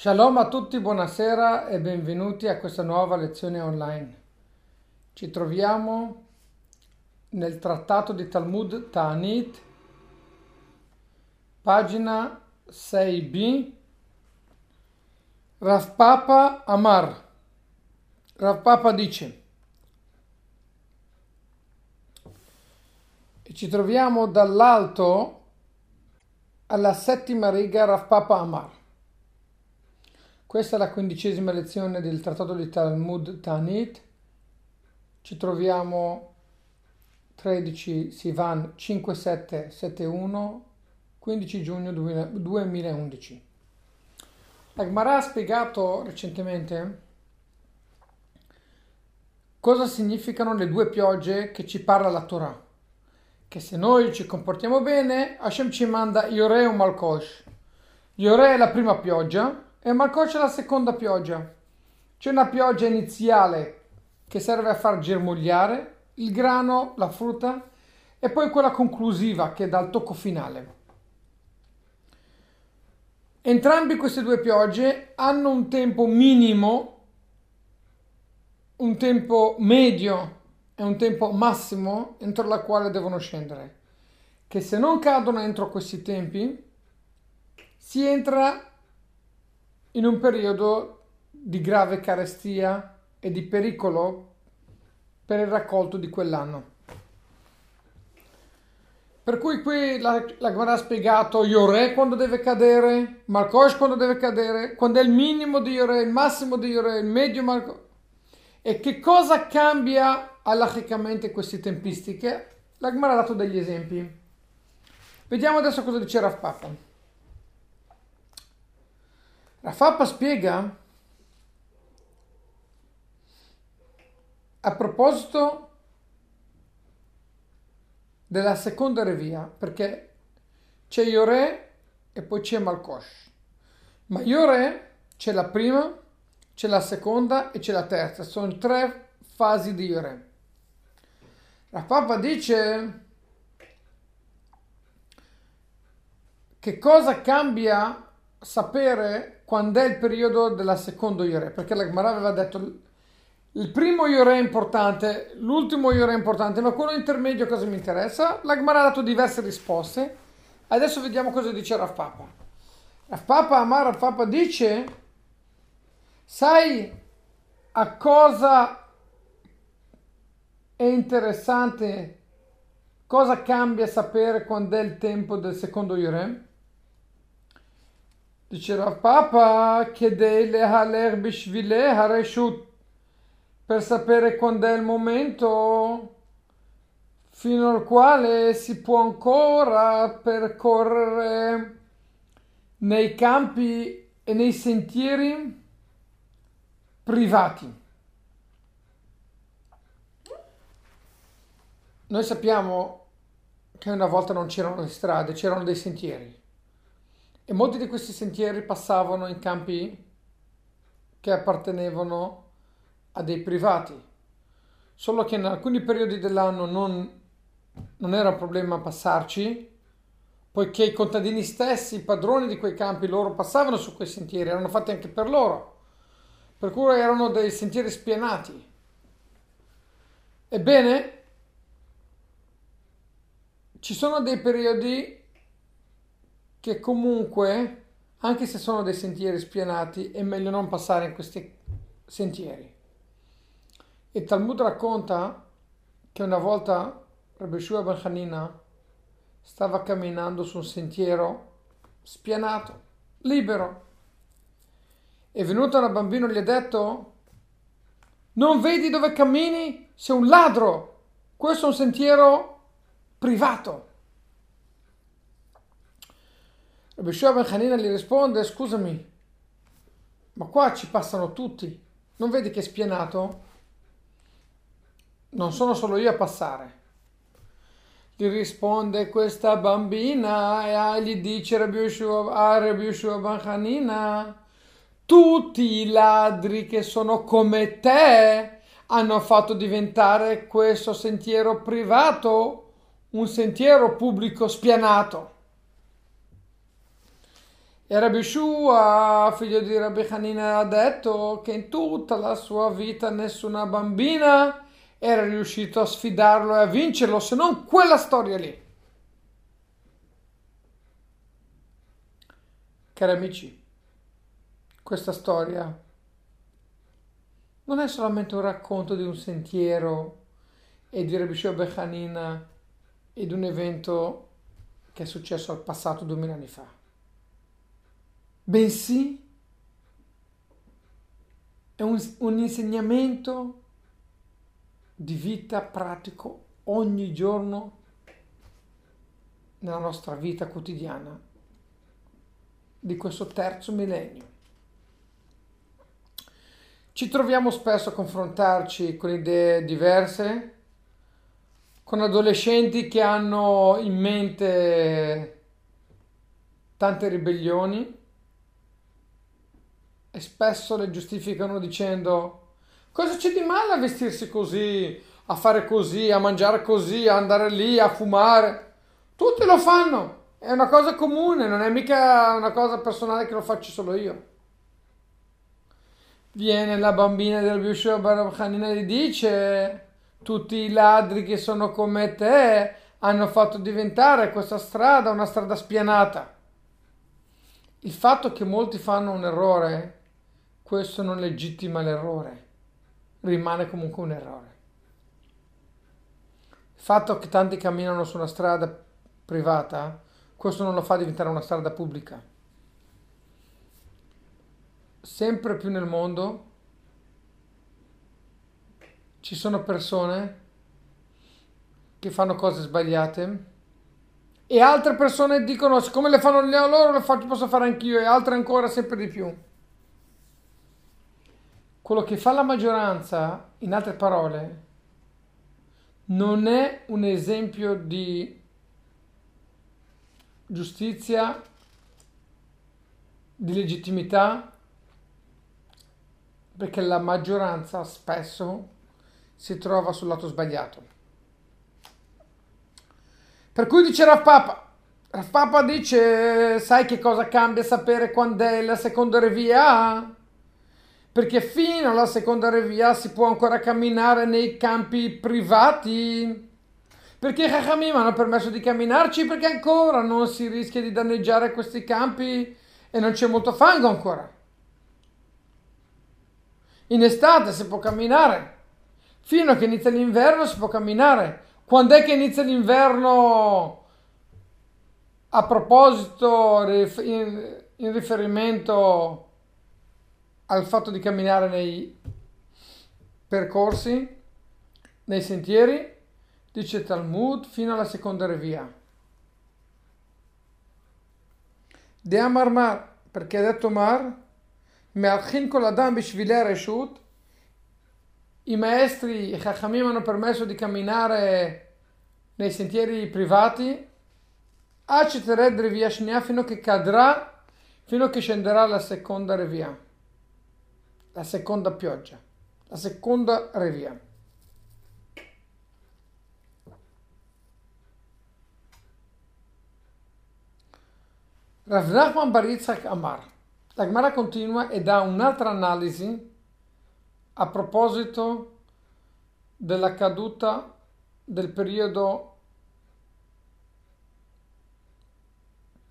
Shalom a tutti, buonasera e benvenuti a questa nuova lezione online. Ci troviamo nel trattato di Talmud Ta'anit, pagina 6b, Rav Papa Amar. Rav Papa dice, e ci troviamo dall'alto alla settima riga Rav Papa Amar. Questa è la quindicesima lezione del Trattato di Talmud Tanit. Ci troviamo 13 Sivan 5771, 15 giugno 2011. La ha spiegato recentemente cosa significano le due piogge che ci parla la Torah. Che se noi ci comportiamo bene, Hashem ci manda Yore o Malkosh. Yore è la prima pioggia, e marcò c'è la seconda pioggia. C'è una pioggia iniziale che serve a far germogliare il grano, la frutta, e poi quella conclusiva che dà il tocco finale. Entrambi queste due piogge hanno un tempo minimo, un tempo medio e un tempo massimo entro la quale devono scendere. Che se non cadono entro questi tempi, si entra in un periodo di grave carestia e di pericolo per il raccolto di quell'anno. Per cui qui la, la Gemara ha spiegato Yore quando deve cadere, Marcosh quando deve cadere, quando è il minimo di Yore, il massimo di Yore, il medio Marcosh. E che cosa cambia alachicamente queste tempistiche? La Gemara ha dato degli esempi. Vediamo adesso cosa dice Rav Papa. Rafapa spiega a proposito della seconda revia, perché c'è Yore e poi c'è Malkosh. Ma Yore c'è la prima, c'è la seconda e c'è la terza, sono tre fasi di Yore. La Papa dice che cosa cambia sapere quando è il periodo della seconda Yore, perché la Gemara aveva detto il primo Yore è importante, l'ultimo Yore è importante, ma quello intermedio cosa mi interessa? La Gemara ha dato diverse risposte. Adesso vediamo cosa dice Rav Papa. Rav Papa, Amar Rav Papa dice, sai a cosa è interessante, cosa cambia sapere quando è il tempo del secondo Yore? Dice Rav Papa, chiede lehaler bishvile hareshut, per sapere quando è il momento fino al quale si può ancora percorrere nei campi e nei sentieri privati. Noi sappiamo che una volta non c'erano le strade, c'erano dei sentieri. E molti di questi sentieri passavano in campi che appartenevano a dei privati. Solo che in alcuni periodi dell'anno non, non era un problema passarci, poiché i contadini stessi, i padroni di quei campi, loro passavano su quei sentieri, erano fatti anche per loro. Per cui erano dei sentieri spianati. Ebbene, ci sono dei periodi che comunque, anche se sono dei sentieri spianati, è meglio non passare in questi sentieri. E Talmud racconta che una volta Rabbi Shua Ben Hanina stava camminando su un sentiero spianato, libero. È venuto una bambino e gli ha detto non vedi dove cammini? Sei un ladro! Questo è un sentiero privato. Rabbi Ben Hanina gli risponde, scusami, ma qua ci passano tutti, non vedi che spianato? Non sono solo io a passare. Gli risponde questa bambina e gli dice Rabbi Shua, a Ben Hanina, tutti i ladri che sono come te hanno fatto diventare questo sentiero privato un sentiero pubblico spianato. E Rabbi Shua, figlio di Rabbi Hanina, ha detto che in tutta la sua vita nessuna bambina era riuscito a sfidarlo e a vincerlo, se non quella storia lì. Cari amici, questa storia non è solamente un racconto di un sentiero e di Rabbi Shua Bechanina di un evento che è successo al passato duemila anni fa bensì è un, un insegnamento di vita pratico ogni giorno nella nostra vita quotidiana di questo terzo millennio. Ci troviamo spesso a confrontarci con idee diverse, con adolescenti che hanno in mente tante ribellioni, e spesso le giustificano dicendo cosa c'è di male a vestirsi così, a fare così, a mangiare così, a andare lì, a fumare. Tutti lo fanno, è una cosa comune, non è mica una cosa personale che lo faccio solo io. Viene la bambina del Biusho Barabhanina e dice tutti i ladri che sono come te hanno fatto diventare questa strada una strada spianata. Il fatto che molti fanno un errore questo non legittima l'errore, rimane comunque un errore. Il fatto che tanti camminano su una strada privata, questo non lo fa diventare una strada pubblica. Sempre più nel mondo ci sono persone che fanno cose sbagliate e altre persone dicono siccome le fanno loro le posso fare anch'io e altre ancora sempre di più. Quello che fa la maggioranza, in altre parole, non è un esempio di giustizia, di legittimità, perché la maggioranza spesso si trova sul lato sbagliato. Per cui dice Rav Papa, Rav Papa dice, sai che cosa cambia sapere quando è la seconda revia? Perché fino alla seconda revia si può ancora camminare nei campi privati. Perché i Chachamim hanno permesso di camminarci perché ancora non si rischia di danneggiare questi campi e non c'è molto fango ancora. In estate si può camminare, fino a che inizia l'inverno si può camminare. Quando è che inizia l'inverno? A proposito, in riferimento al fatto di camminare nei percorsi, nei sentieri, dice Talmud, fino alla seconda revia. De Amar Mar, perché ha detto Mar, Me'alchin kol adam bishvile reshut, i maestri, i chachamim hanno permesso di camminare nei sentieri privati, Acitered revia shnia fino che cadrà, fino che scenderà la seconda revia la seconda pioggia, la seconda revia. Rav Nachman Baritzak Amar. La Gemara continua e dà un'altra analisi a proposito della caduta del periodo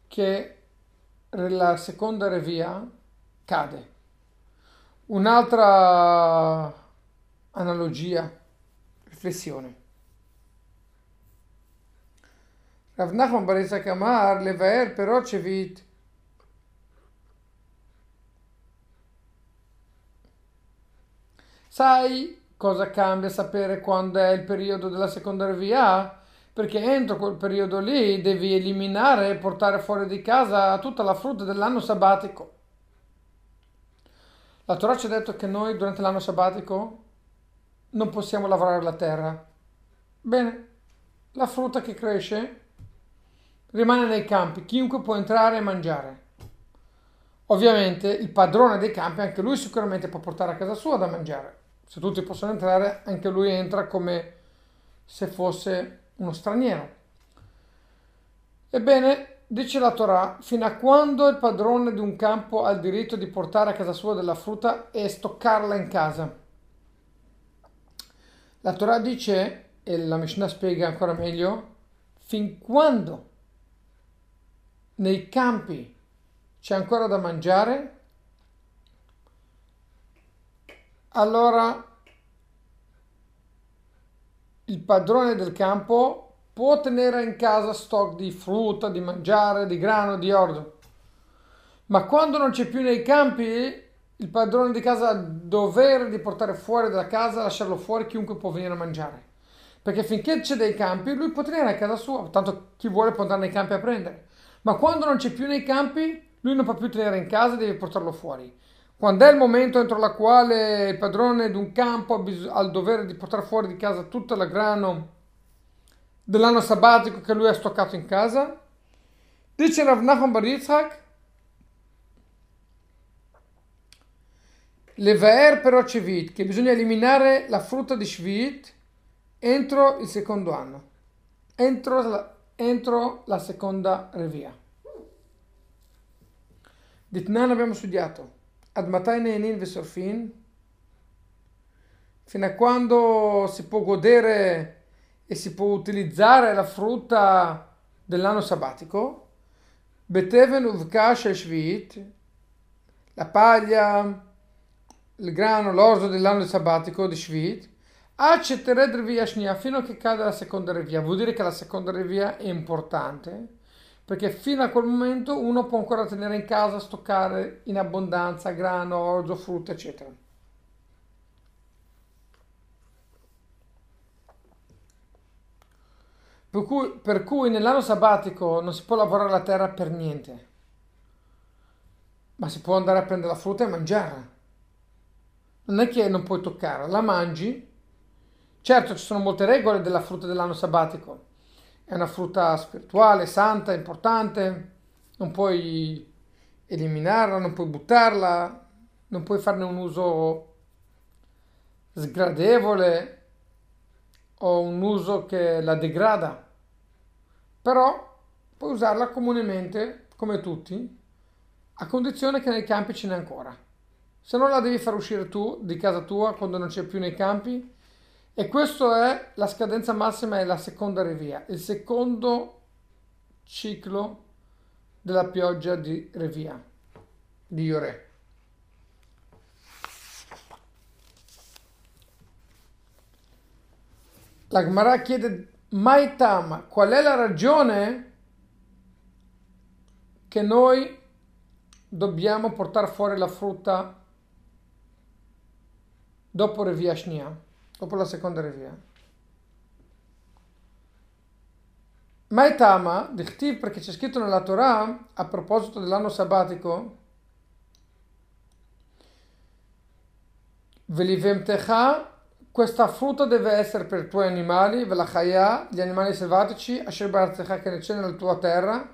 che la seconda revia cade. Un'altra analogia, riflessione. Rav Nachman Barisa Kamar, Levaer Perocevit, Sai cosa cambia sapere quando è il periodo della seconda RVA? Perché entro quel periodo lì devi eliminare e portare fuori di casa tutta la frutta dell'anno sabbatico. La Torah ci ha detto che noi durante l'anno sabbatico non possiamo lavorare la terra. Bene, la frutta che cresce rimane nei campi, chiunque può entrare e mangiare. Ovviamente il padrone dei campi, anche lui sicuramente può portare a casa sua da mangiare. Se tutti possono entrare, anche lui entra come se fosse uno straniero. Ebbene, dice la Torah, fino a quando il padrone di un campo ha il diritto di portare a casa sua della frutta e stoccarla in casa. La Torah dice, e la Mishnah spiega ancora meglio, fin quando nei campi c'è ancora da mangiare, allora il padrone del campo può tenere in casa stock di frutta, di mangiare, di grano, di orzo. Ma quando non c'è più nei campi, il padrone di casa ha il dovere di portare fuori dalla casa, lasciarlo fuori chiunque può venire a mangiare. Perché finché c'è dei campi, lui può tenere a casa sua, tanto chi vuole può andare nei campi a prendere. Ma quando non c'è più nei campi, lui non può più tenere in casa, deve portarlo fuori. Quando è il momento entro la quale il padrone di un campo ha il dovere di portare fuori di casa tutto il grano dell'anno sabbatico che lui ha stoccato in casa, dice Rav Nachman Bar Yitzhak, Levaer però Cevit, che bisogna eliminare la frutta di Shvit entro il secondo anno, entro la, entro la seconda revia. Ditnan abbiamo studiato. Ad Matai Ne'enin Vesorfin fino a quando si può godere e si può utilizzare la frutta dell'anno sabbatico. Beteven uvkash shvit, la paglia, il grano, l'orzo dell'anno sabbatico di shvit, accettered revia shnia fino a che cade la seconda revia. Vuol dire che la seconda revia è importante perché fino a quel momento uno può ancora tenere in casa, stoccare in abbondanza grano, orzo, frutta, eccetera. Per cui, per cui nell'anno sabbatico non si può lavorare la terra per niente, ma si può andare a prendere la frutta e mangiarla. Non è che non puoi toccarla, la mangi. Certo, ci sono molte regole della frutta dell'anno sabbatico. È una frutta spirituale, santa, importante. Non puoi eliminarla, non puoi buttarla, non puoi farne un uso sgradevole o un uso che la degrada, però puoi usarla comunemente, come tutti, a condizione che nei campi ce n'è ancora. Se no la devi far uscire tu di casa tua quando non c'è più nei campi e questa è la scadenza massima è la seconda revia, il secondo ciclo della pioggia di revia, di Iore. La Gemara chiede Maitama, qual è la ragione che noi dobbiamo portare fuori la frutta dopo Revia Shnia, dopo la seconda Revia? Maitama, dichtiv perché c'è scritto nella Torah a proposito dell'anno sabbatico Velivemtecha questa frutta deve essere per i tuoi animali, velachaya, gli animali selvatici, asher barzechà che ne c'è nella tua terra,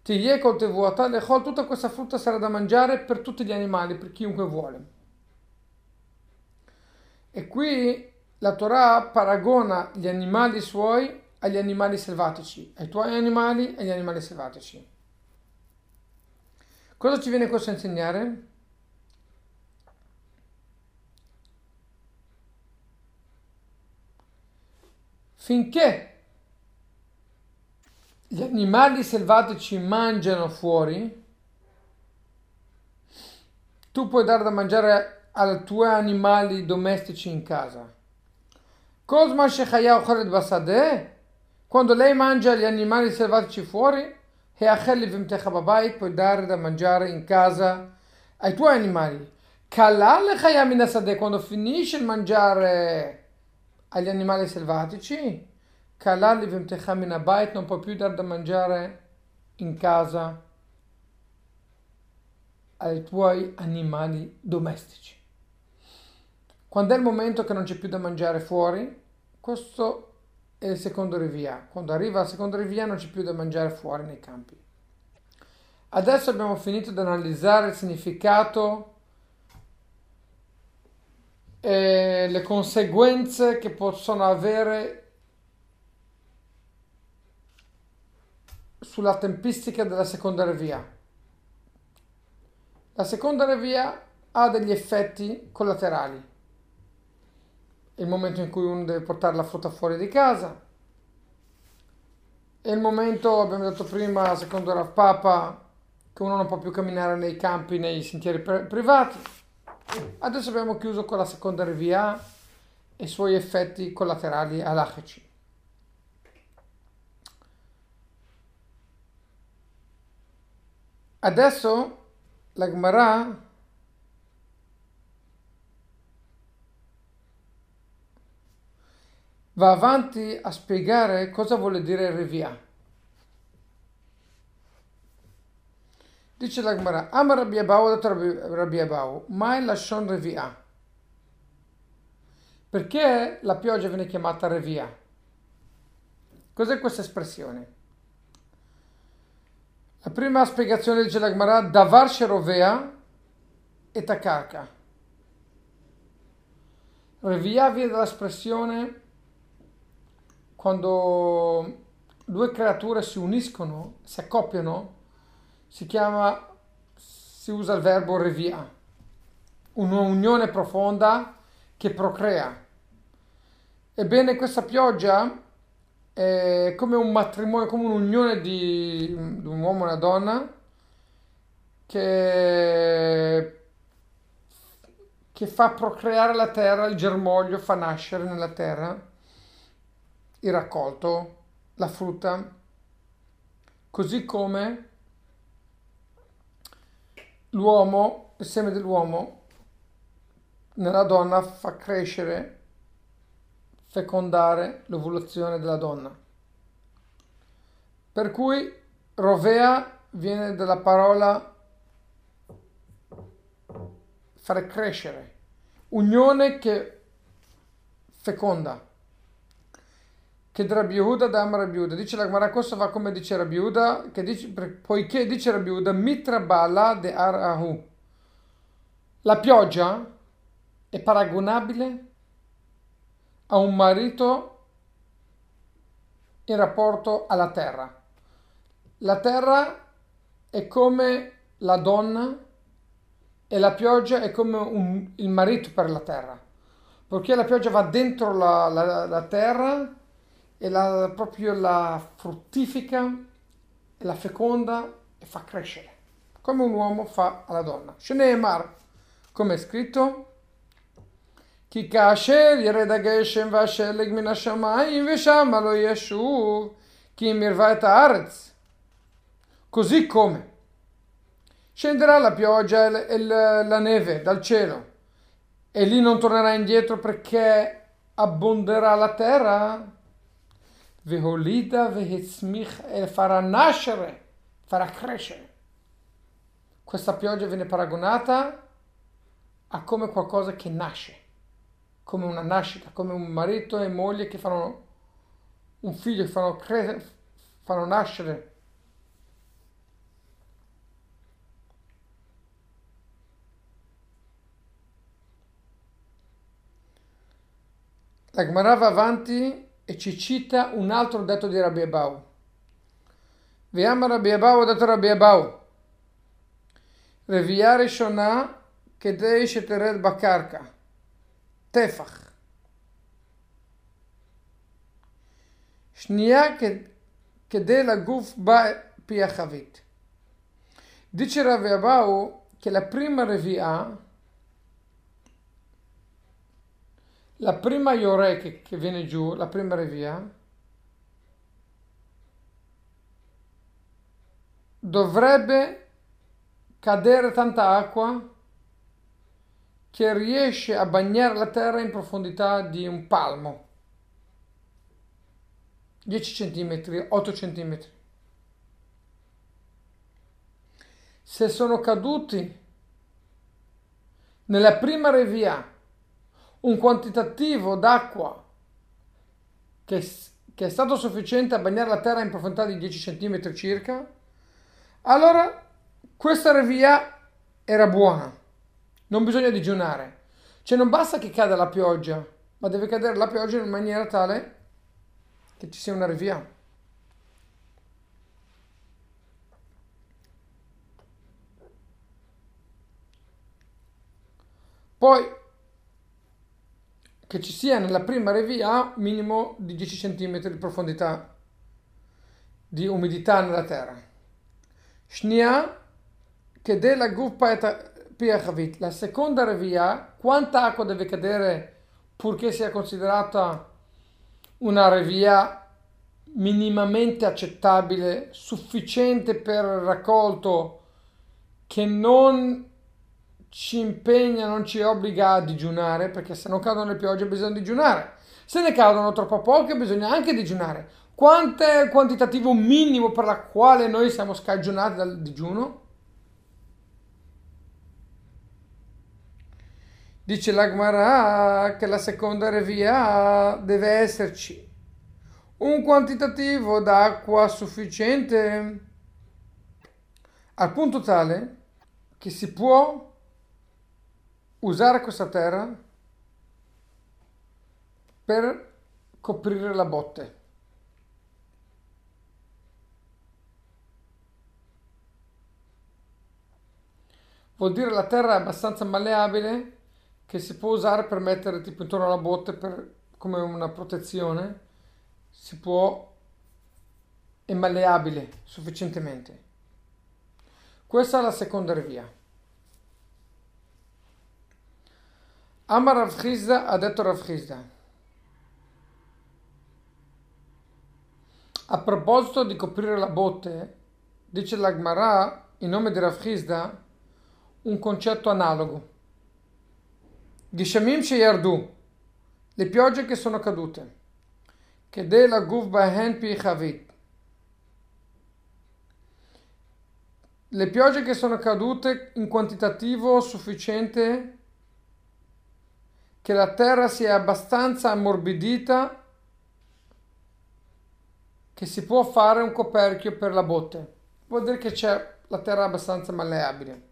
tiglie col tevuata, lechol, tutta questa frutta sarà da mangiare per tutti gli animali, per chiunque vuole. E qui la Torah paragona gli animali suoi agli animali selvatici, ai tuoi animali e agli animali selvatici. Cosa ci viene questo a insegnare? Finché gli animali selvatici mangiano fuori, tu puoi dare da mangiare ai tuoi animali domestici in casa. Cosma Shechaya Ocharet Basade, quando lei mangia gli animali selvatici fuori, puoi dare da mangiare in casa ai tuoi animali. Kalal Chayam quando finisce il mangiare agli animali selvatici, Kalali vimtechamin bait non può più dar da mangiare in casa ai tuoi animali domestici. Quando è il momento che non c'è più da mangiare fuori, questo è il secondo rivia. Quando arriva la seconda rivia non c'è più da mangiare fuori nei campi. Adesso abbiamo finito di analizzare il significato e le conseguenze che possono avere sulla tempistica della seconda revia. La seconda revia ha degli effetti collaterali. il momento in cui uno deve portare la frutta fuori di casa. È il momento, abbiamo detto prima, secondo Rav Papa, che uno non può più camminare nei campi, nei sentieri privati. Adesso abbiamo chiuso con la seconda revia e i suoi effetti collaterali alachici. Adesso la Gemara va avanti a spiegare cosa vuole dire revia. Dice la Gemara, Ama Rabbi Abau, ha detto Rabbi Abau, mai lascion revia. Perché la pioggia viene chiamata revia? Cos'è questa espressione? La prima spiegazione dice la Gemara, davar sherovea e takarka. Revia viene dall'espressione quando due creature si uniscono, si accoppiano, si chiama, si usa il verbo revia, un'unione profonda che procrea. Ebbene, questa pioggia è come un matrimonio, come un'unione di, di un uomo e una donna che, che fa procreare la terra, il germoglio fa nascere nella terra il raccolto, la frutta, così come l'uomo, il seme dell'uomo nella donna fa crescere fecondare l'ovulazione della donna. Per cui rovea viene dalla parola fare crescere, unione che feconda. Che Yehuda da Rabbi Yehuda. Dice la Gemara, questo va come dice Rabbi Yehuda, che dice, poiché dice Rabbi Yehuda, mitra bala de arahu. La pioggia è paragonabile a un marito in rapporto alla terra. La terra è come la donna e la pioggia è come un, il marito per la terra, perché la pioggia va dentro la, la, la terra e la, proprio la fruttifica e la feconda e fa crescere, come un uomo fa alla donna. Sheneemar, come è scritto, כי כאשר ירד הגשם והשלג מן השמיים ושם לא ישוב כי אם ירבה את הארץ. Così come scenderà la pioggia e la neve dal cielo e lì non tornerà indietro perché abbonderà la terra. Veholida vehetzmich e farà nascere, farà crescere. Questa pioggia viene paragonata a come qualcosa che nasce come una nascita, come un marito e moglie che fanno un figlio, che fanno, cre- fanno nascere. La Gemara va avanti e ci cita un altro detto di Rabbi Abau. Vediamo Rabbi Abau, detto Rabbi Abau. Reviare Shona כדי שתרד בקרקע. טפח. שנייה כדי לגוף בפי החבית. Dice Rav Abau che la prima revia, la prima iore che, che viene giù, la prima revia, dovrebbe cadere tanta acqua che riesce a bagnare la terra in profondità di un palmo, 10 cm, 8 cm. Se sono caduti nella prima revia un quantitativo d'acqua che, che è stato sufficiente a bagnare la terra in profondità di 10 cm circa, allora questa revia era buona. Non bisogna digiunare. Cioè non basta che cada la pioggia, ma deve cadere la pioggia in maniera tale che ci sia una revia. Poi che ci sia nella prima revia minimo di 10 cm di profondità di umidità nella terra. Shnia che della guffa piachavit. La seconda revia, quanta acqua deve cadere purché sia considerata una revia minimamente accettabile, sufficiente per il raccolto, che non ci impegna, non ci obbliga a digiunare, perché se non cadono le piogge bisogna digiunare. Se ne cadono troppo poche bisogna anche digiunare. Quanto è il quantitativo minimo per la quale noi siamo scagionati dal digiuno? Dice l'Agmarà che la seconda revia deve esserci un quantitativo d'acqua sufficiente al punto tale che si può usare questa terra per coprire la botte. Vuol dire la terra è abbastanza malleabile che si può usare per mettere tipo intorno alla botte per, come una protezione si può è malleabile sufficientemente questa è la seconda via Amar Rav Chizda ha detto Rav a proposito di coprire la botte dice l'Agmarà in nome di Rav un concetto analogo Gishamim Sheyardu, le piogge che sono cadute. Che la guf bahen pi chavit. Le piogge che sono cadute in quantitativo sufficiente che la terra sia abbastanza ammorbidita che si può fare un coperchio per la botte. Vuol dire che c'è la terra abbastanza malleabile.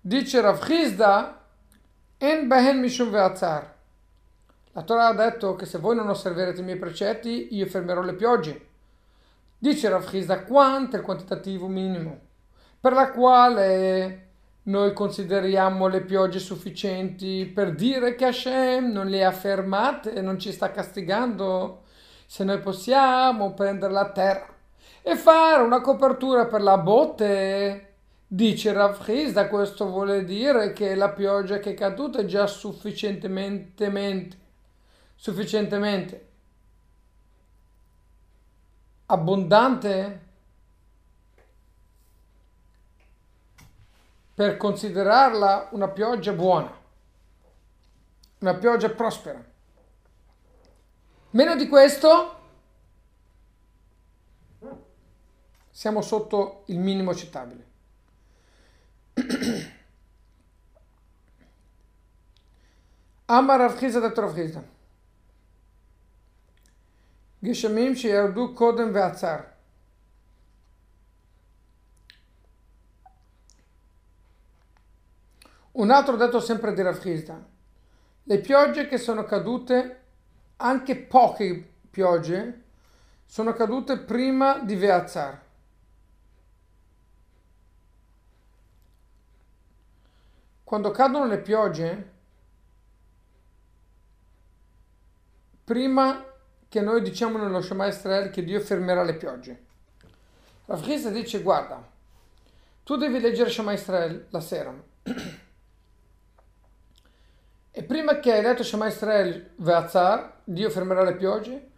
Dice Rav Chizda En behen mishum ve'atzar. La Torah ha detto che se voi non osserverete i miei precetti, io fermerò le piogge. Dice Rav Chizda quanto è il quantitativo minimo per la quale noi consideriamo le piogge sufficienti per dire che Hashem non le ha fermate e non ci sta castigando. Se noi possiamo prendere la terra e fare una copertura per la botte Dice Rav questo vuole dire che la pioggia che è caduta è già sufficientemente, sufficientemente abbondante per considerarla una pioggia buona, una pioggia prospera. Meno di questo siamo sotto il minimo accettabile. Amar Avchiza detto Avchiza. Geshemim sheyardu kodem ve'atzar. Un altro detto sempre di Rav Chisda, le piogge che sono cadute, anche poche piogge, sono cadute prima di Veazar. Quando cadono le piogge, prima che noi diciamo nello Shema Israel che Dio fermerà le piogge. Rav Chizda dice guarda, tu devi leggere Shema Israel la sera e prima che hai letto Shema Israel Ve'atzar, Dio fermerà le piogge,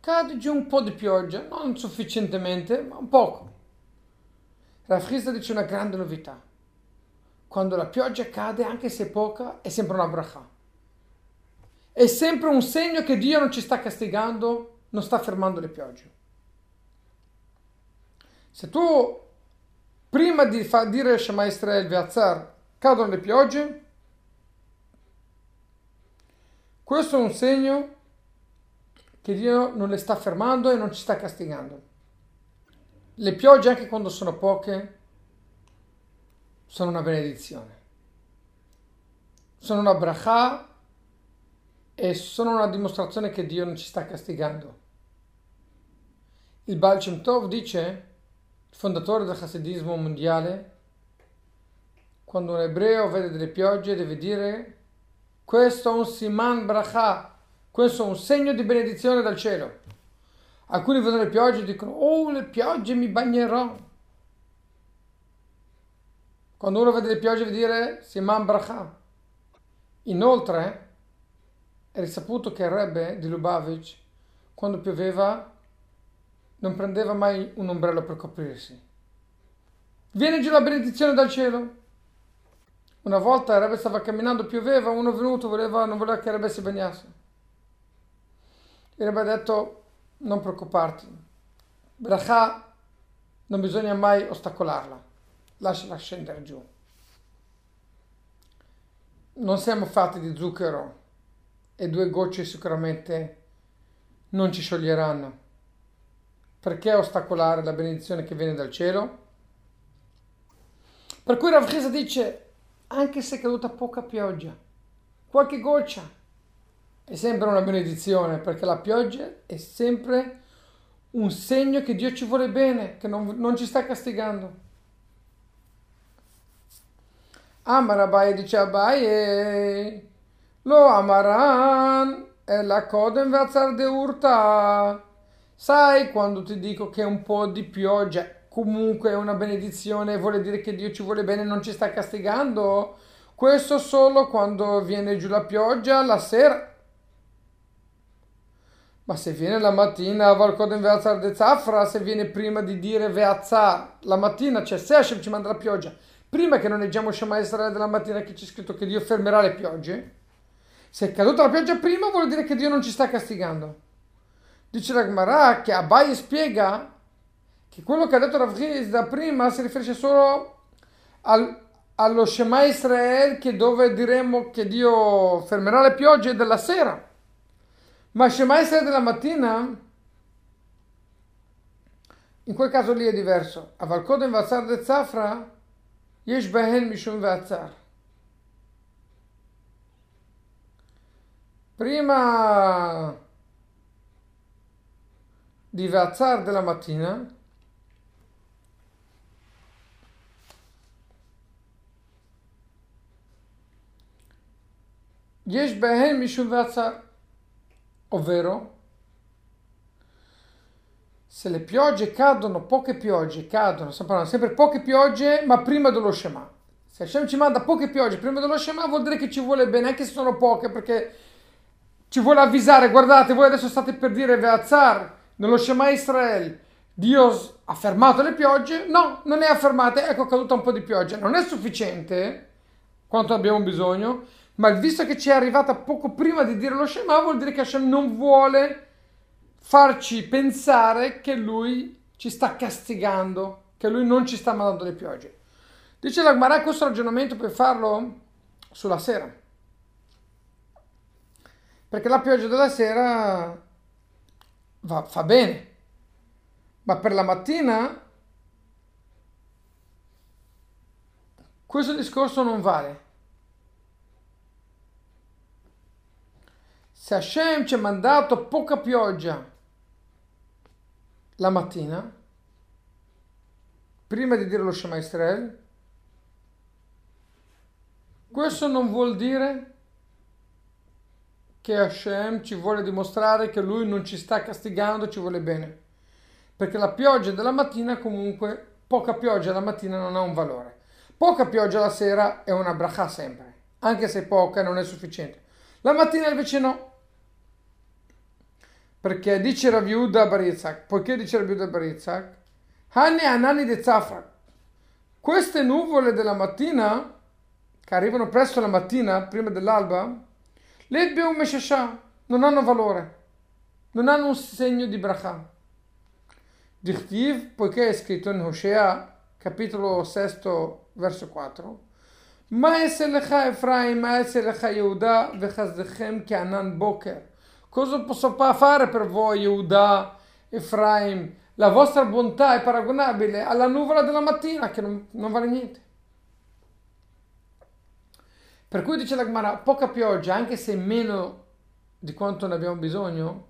cade giù un po' di pioggia, non sufficientemente, ma un poco. Chizda dice una grande novità quando la pioggia cade, anche se poca, è sempre una bracha. È sempre un segno che Dio non ci sta castigando, non sta fermando le piogge. Se tu, prima di fa, dire Shema Israel Veazar, cadono le piogge, questo è un segno che Dio non le sta fermando e non ci sta castigando. Le piogge, anche quando sono poche, sono una benedizione. Sono una bracha e sono una dimostrazione che Dio non ci sta castigando. Il Baal Shem Tov dice, fondatore del Hasidismo mondiale, quando un ebreo vede delle piogge deve dire questo è un siman bracha, questo è un segno di benedizione dal cielo. Alcuni vedono le piogge e dicono oh le piogge mi bagnerò. Quando uno vede le piogge deve dire siman bracha. Inoltre è risaputo che il Rebbe di Lubavitch quando pioveva non prendeva mai un ombrello per coprirsi. Viene giù la benedizione dal cielo. Una volta Rebbe stava camminando, pioveva, uno è venuto, voleva, non voleva che Rebbe si bagnasse. Il Rebbe ha detto, non preoccuparti, Bracha non bisogna mai ostacolarla, lasciala scendere giù. Non siamo fatti di zucchero e due gocce sicuramente non ci scioglieranno. Perché ostacolare la benedizione che viene dal cielo? Per cui Rav Chisa dice anche se è caduta poca pioggia, qualche goccia, è sempre una benedizione perché la pioggia è sempre un segno che Dio ci vuole bene, che non, non ci sta castigando. Amar Abaye dice Abaye, lo amaran e la codem vezzar de urta. Sai quando ti dico che un po' di pioggia comunque è una benedizione, vuole dire che Dio ci vuole bene non ci sta castigando. Questo solo quando viene giù la pioggia la sera. Ma se viene la mattina, Valkodem Veazar de Zafra, se viene prima di dire Veazar, la mattina, cioè se Hashem ci manda la pioggia, prima che non leggiamo Shema Israele della mattina che c'è scritto che Dio fermerà le piogge, se è caduta la pioggia prima vuol dire che Dio non ci sta castigando. Dice la Gemara che Abai spiega che quello che ha detto Rav da prima si riferisce solo al, allo Shema Israel che dove diremo che Dio fermerà le piogge della sera. Ma Shema Israel della mattina, in quel caso lì è diverso. A Valkodem Vazzar de Zafra, Yesh Behen Mishum Vazzar. Prima di Vazzar della mattina, יש בהם משום ועצר, ovvero se le piogge cadono, poche piogge cadono, stiamo parlando sempre poche piogge, ma prima dello Shema. Se Hashem ci manda poche piogge prima dello Shema vuol dire che ci vuole bene, anche se sono poche, perché ci vuole avvisare, guardate, voi adesso state per dire Veazar, nello Shema Israel, Dio ha fermato le piogge? No, non le ha fermate, ecco è caduta un po' di pioggia. Non è sufficiente quanto abbiamo bisogno, ma visto che ci è arrivata poco prima di dire lo Shema, vuol dire che Hashem non vuole farci pensare che lui ci sta castigando, che lui non ci sta mandando le piogge. Dice la Gemara questo ragionamento per farlo sulla sera. Perché la pioggia della sera va, fa bene, ma per la mattina questo discorso non vale. Se Hashem ci ha mandato poca pioggia la mattina, prima di dire lo Shema Israel, questo non vuol dire che Hashem ci vuole dimostrare che lui non ci sta castigando, ci vuole bene. Perché la pioggia della mattina comunque, poca pioggia la mattina non ha un valore. Poca pioggia la sera è una bracha sempre, anche se poca non è sufficiente. La mattina invece no. Perché dice Rav Yehuda Baritzak, poiché dice Rav Yehuda Baritzak, Hani Anani de Zafra, queste nuvole della mattina, che arrivano presto la mattina, prima dell'alba, le Beum Meshasha, non hanno valore, non hanno un segno di bracha. Dichtiv, poiché è scritto in Hosea, capitolo 6, verso 4, Ma eselecha Efraim, ma eselecha Yehuda, vechazdechem che anan boker. Cosa posso fare per voi, Yehuda, Efraim? La vostra bontà è paragonabile alla nuvola della mattina che non, non vale niente. Per cui dice la Gemara, poca pioggia, anche se meno di quanto ne abbiamo bisogno,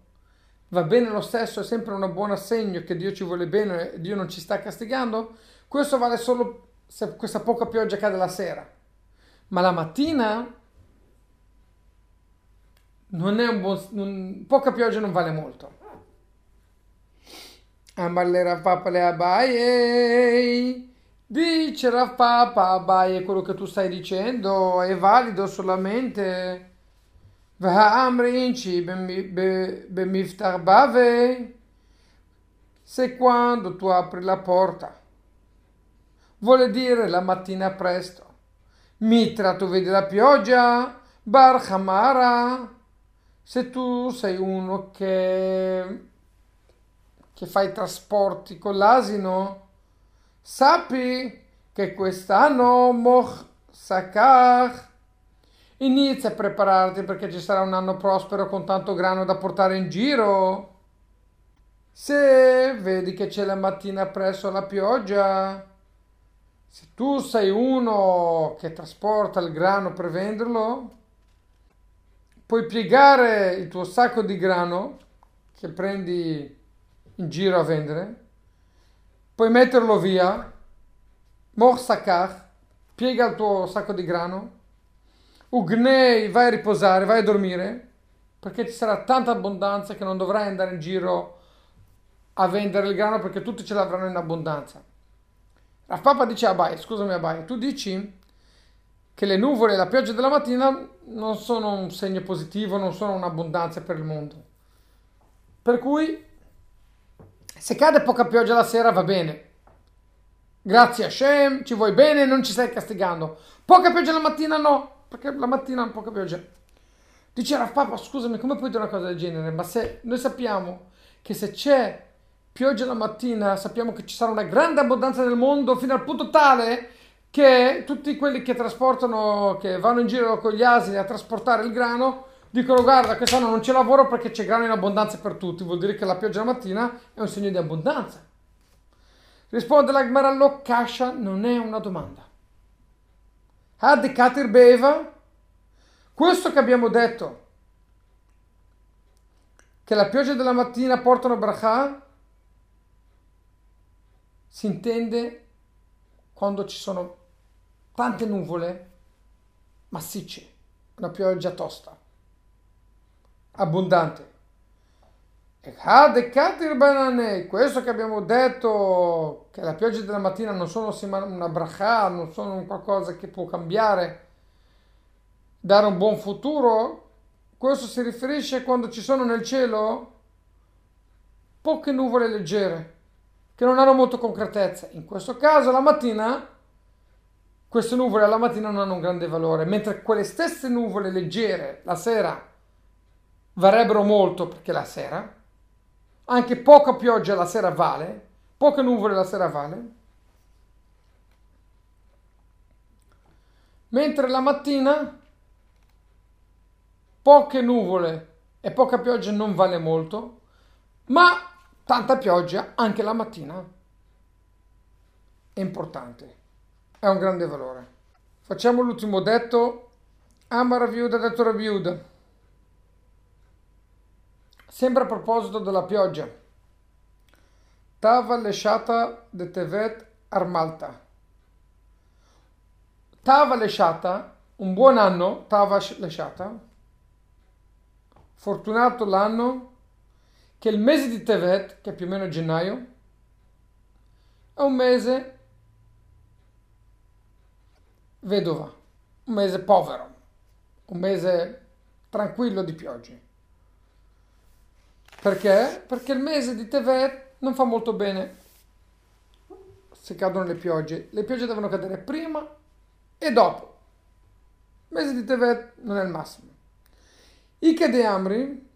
va bene lo stesso, è sempre un buon assegno che Dio ci vuole bene e Dio non ci sta castigando. Questo vale solo se questa poca pioggia cade la sera, ma la mattina non è un buon... Non, poca pioggia non vale molto. Amarle Rav le Abaye. Dice Rav Papa Abaye quello che tu stai dicendo è valido solamente. V'amrinci bemiftar bave. Se quando tu apri la porta vuole dire la mattina presto. Mitra, tu vedi la pioggia, Bar Hamara, se tu sei uno che, che fa i trasporti con l'asino, sappi che quest'anno Moch Sakar inizia a prepararti perché ci sarà un anno prospero con tanto grano da portare in giro. Se vedi che c'è la mattina presso la pioggia, se tu sei uno che trasporta il grano per venderlo, puoi piegare il tuo sacco di grano che prendi in giro a vendere, puoi metterlo via, morsakar, piega il tuo sacco di grano, ugnei, vai a riposare, vai a dormire, perché ci sarà tanta abbondanza che non dovrai andare in giro a vendere il grano perché tutti ce l'avranno in abbondanza. La Papa dice Abai, scusami Abai, tu dici che le nuvole e la pioggia della mattina non sono un segno positivo, non sono un'abbondanza per il mondo. Per cui, se cade poca pioggia la sera va bene. Grazie a Shem, ci vuoi bene, non ci stai castigando. Poca pioggia la mattina no, perché la mattina poca pioggia. Dice Rav Papa, scusami, come puoi dire una cosa del genere? Ma se noi sappiamo che se c'è pioggia la mattina, sappiamo che ci sarà una grande abbondanza nel mondo fino al punto tale che tutti quelli che trasportano, che vanno in giro con gli asini a trasportare il grano, dicono guarda quest'anno non c'è lavoro perché c'è grano in abbondanza per tutti, vuol dire che la pioggia la mattina è un segno di abbondanza. Risponde la Gmarallo, Kasha non è una domanda. Ad Katir Beva, questo che abbiamo detto, che la pioggia della mattina portano bracha, si intende quando ci sono tante nuvole massicce, una pioggia tosta, abbondante. Questo che abbiamo detto, che la pioggia della mattina non sono una bracha, non sono qualcosa che può cambiare, dare un buon futuro, questo si riferisce quando ci sono nel cielo poche nuvole leggere, che non hanno molto concretezza. In questo caso la mattina queste nuvole alla mattina non hanno un grande valore, mentre quelle stesse nuvole leggere la sera varrebbero molto perché la sera, anche poca pioggia la sera vale, poche nuvole la sera vale, mentre la mattina poche nuvole e poca pioggia non vale molto, ma tanta pioggia anche la mattina è importante è un grande valore. Facciamo l'ultimo detto. Amara viuda detto viuda. Sempre a proposito della pioggia. Tava lesciata de tevet armalta. Tava lesciata, un buon anno, tava lesciata. Fortunato l'anno che il mese di Tevet, che è più o meno gennaio, è un mese vedova, un mese povero, un mese tranquillo di piogge. Perché? Perché il mese di Tevet non fa molto bene se cadono le piogge. Le piogge devono cadere prima e dopo. Il mese di Tevet non è il massimo. Ike de Amri,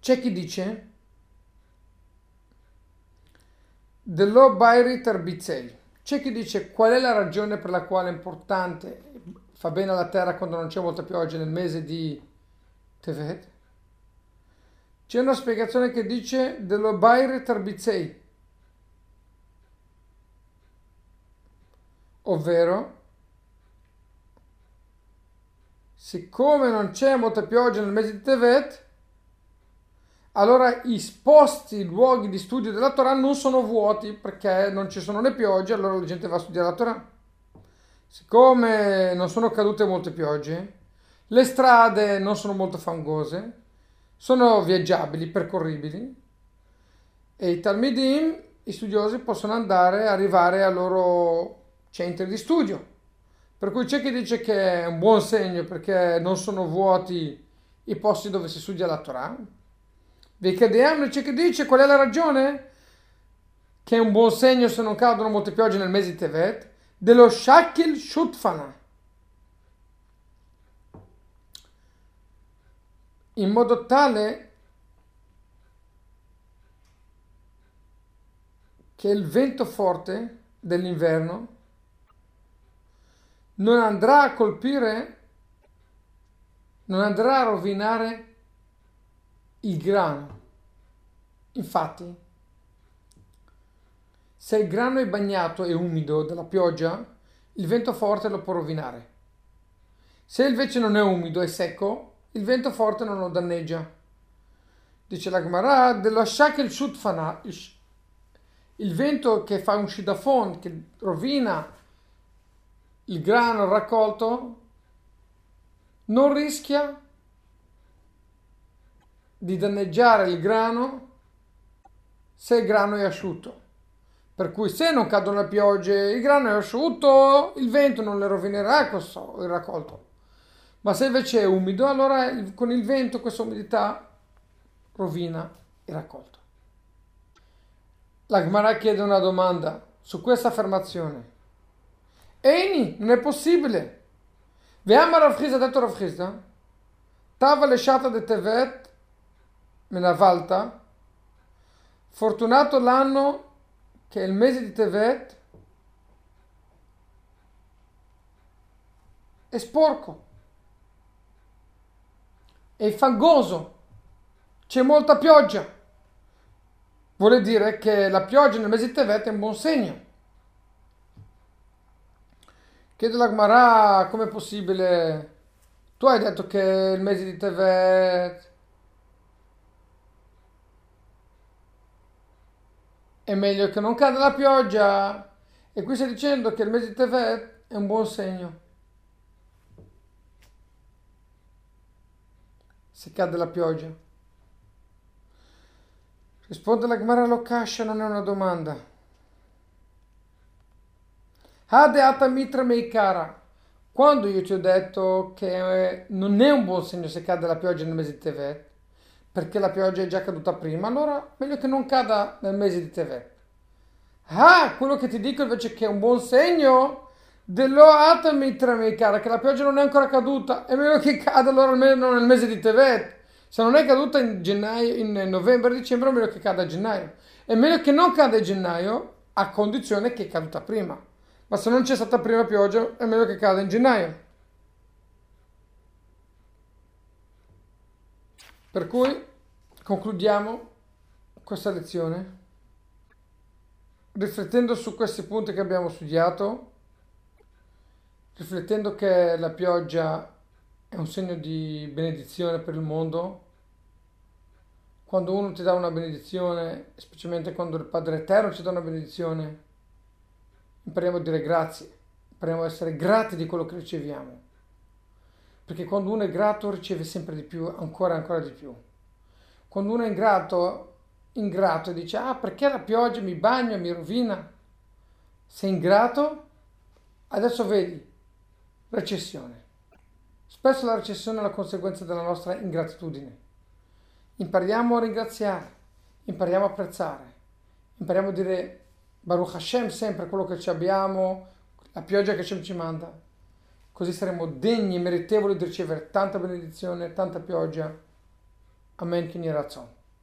c'è chi dice dello Bairi Terbizei c'è chi dice qual è la ragione per la quale è importante, fa bene alla terra quando non c'è molta pioggia nel mese di Tevet? C'è una spiegazione che dice dello Baire Tarbizei, ovvero siccome non c'è molta pioggia nel mese di Tevet, allora i posti, i luoghi di studio della Torah non sono vuoti perché non ci sono le piogge, allora la gente va a studiare la Torah. Siccome non sono cadute molte piogge, le strade non sono molto fangose, sono viaggiabili, percorribili e i Talmidim, i studiosi, possono andare, arrivare ai loro centri di studio. Per cui c'è chi dice che è un buon segno perché non sono vuoti i posti dove si studia la Torah. Vekadeyam c'è chi dice qual è la ragione? Che è un buon segno se non cadono molte piogge nel mese di Tevet, dello Shakil Shutfana. In modo tale che il vento forte dell'inverno non andrà a colpire, non andrà a rovinare il grano. Infatti, se il grano è bagnato e umido dalla pioggia, il vento forte lo può rovinare. Se invece non è umido e secco, il vento forte non lo danneggia. Dice la Gemara, dello shakel shutfana, il vento che fa un shidafon, che rovina il grano raccolto, non rischia di danneggiare il grano se il grano è asciutto. Per cui se non cadono le piogge, il grano è asciutto, il vento non le rovinerà questo, il raccolto. Ma se invece è umido, allora con il vento questa umidità rovina il raccolto. La Gemara chiede una domanda su questa affermazione. Eini, non è possibile. Veama Rav Chizda, detto Rav Chizda, Tava lesciata de Tevet Menavalta, fortunato l'anno che è il mese di Tevet è sporco, è fangoso, c'è molta pioggia. Vuole dire che la pioggia nel mese di Tevet è un buon segno. Chiede la Gmarà è possibile. Tu hai detto che il mese di Tevet è meglio che non cada la pioggia. E qui stai dicendo che il mese di Tevet è un buon segno. Se cade la pioggia. Risponde la Gemara Lokasha, non è una domanda. Hade ata mitra meikara. Quando io ti ho detto che non è un buon segno se cade la pioggia nel mese di Tevet, perché la pioggia è già caduta prima, allora meglio che non cada nel mese di Tevet. Ah, quello che ti dico invece che è un buon segno dello atami cara, che la pioggia non è ancora caduta, è meglio che cada allora almeno nel mese di Tevet. Se non è caduta in gennaio, in novembre, dicembre, è meglio che cada a gennaio. È meglio che non cada a gennaio a condizione che è caduta prima. Ma se non c'è stata prima pioggia, è meglio che cada in gennaio. Per cui concludiamo questa lezione riflettendo su questi punti che abbiamo studiato, riflettendo che la pioggia è un segno di benedizione per il mondo. Quando uno ti dà una benedizione, specialmente quando il Padre Eterno ci dà una benedizione, impariamo a dire grazie, impariamo a essere grati di quello che riceviamo. Perché quando uno è grato riceve sempre di più, ancora ancora di più. Quando uno è ingrato, ingrato dice, ah perché la pioggia mi bagna, mi rovina? Sei ingrato? Adesso vedi, recessione. Spesso la recessione è la conseguenza della nostra ingratitudine. Impariamo a ringraziare, impariamo a apprezzare, impariamo a dire Baruch Hashem sempre quello che ci abbiamo, la pioggia che ci manda. Così saremo degni e meritevoli di ricevere tanta benedizione, tanta pioggia Amen, Kinyi Ratzon.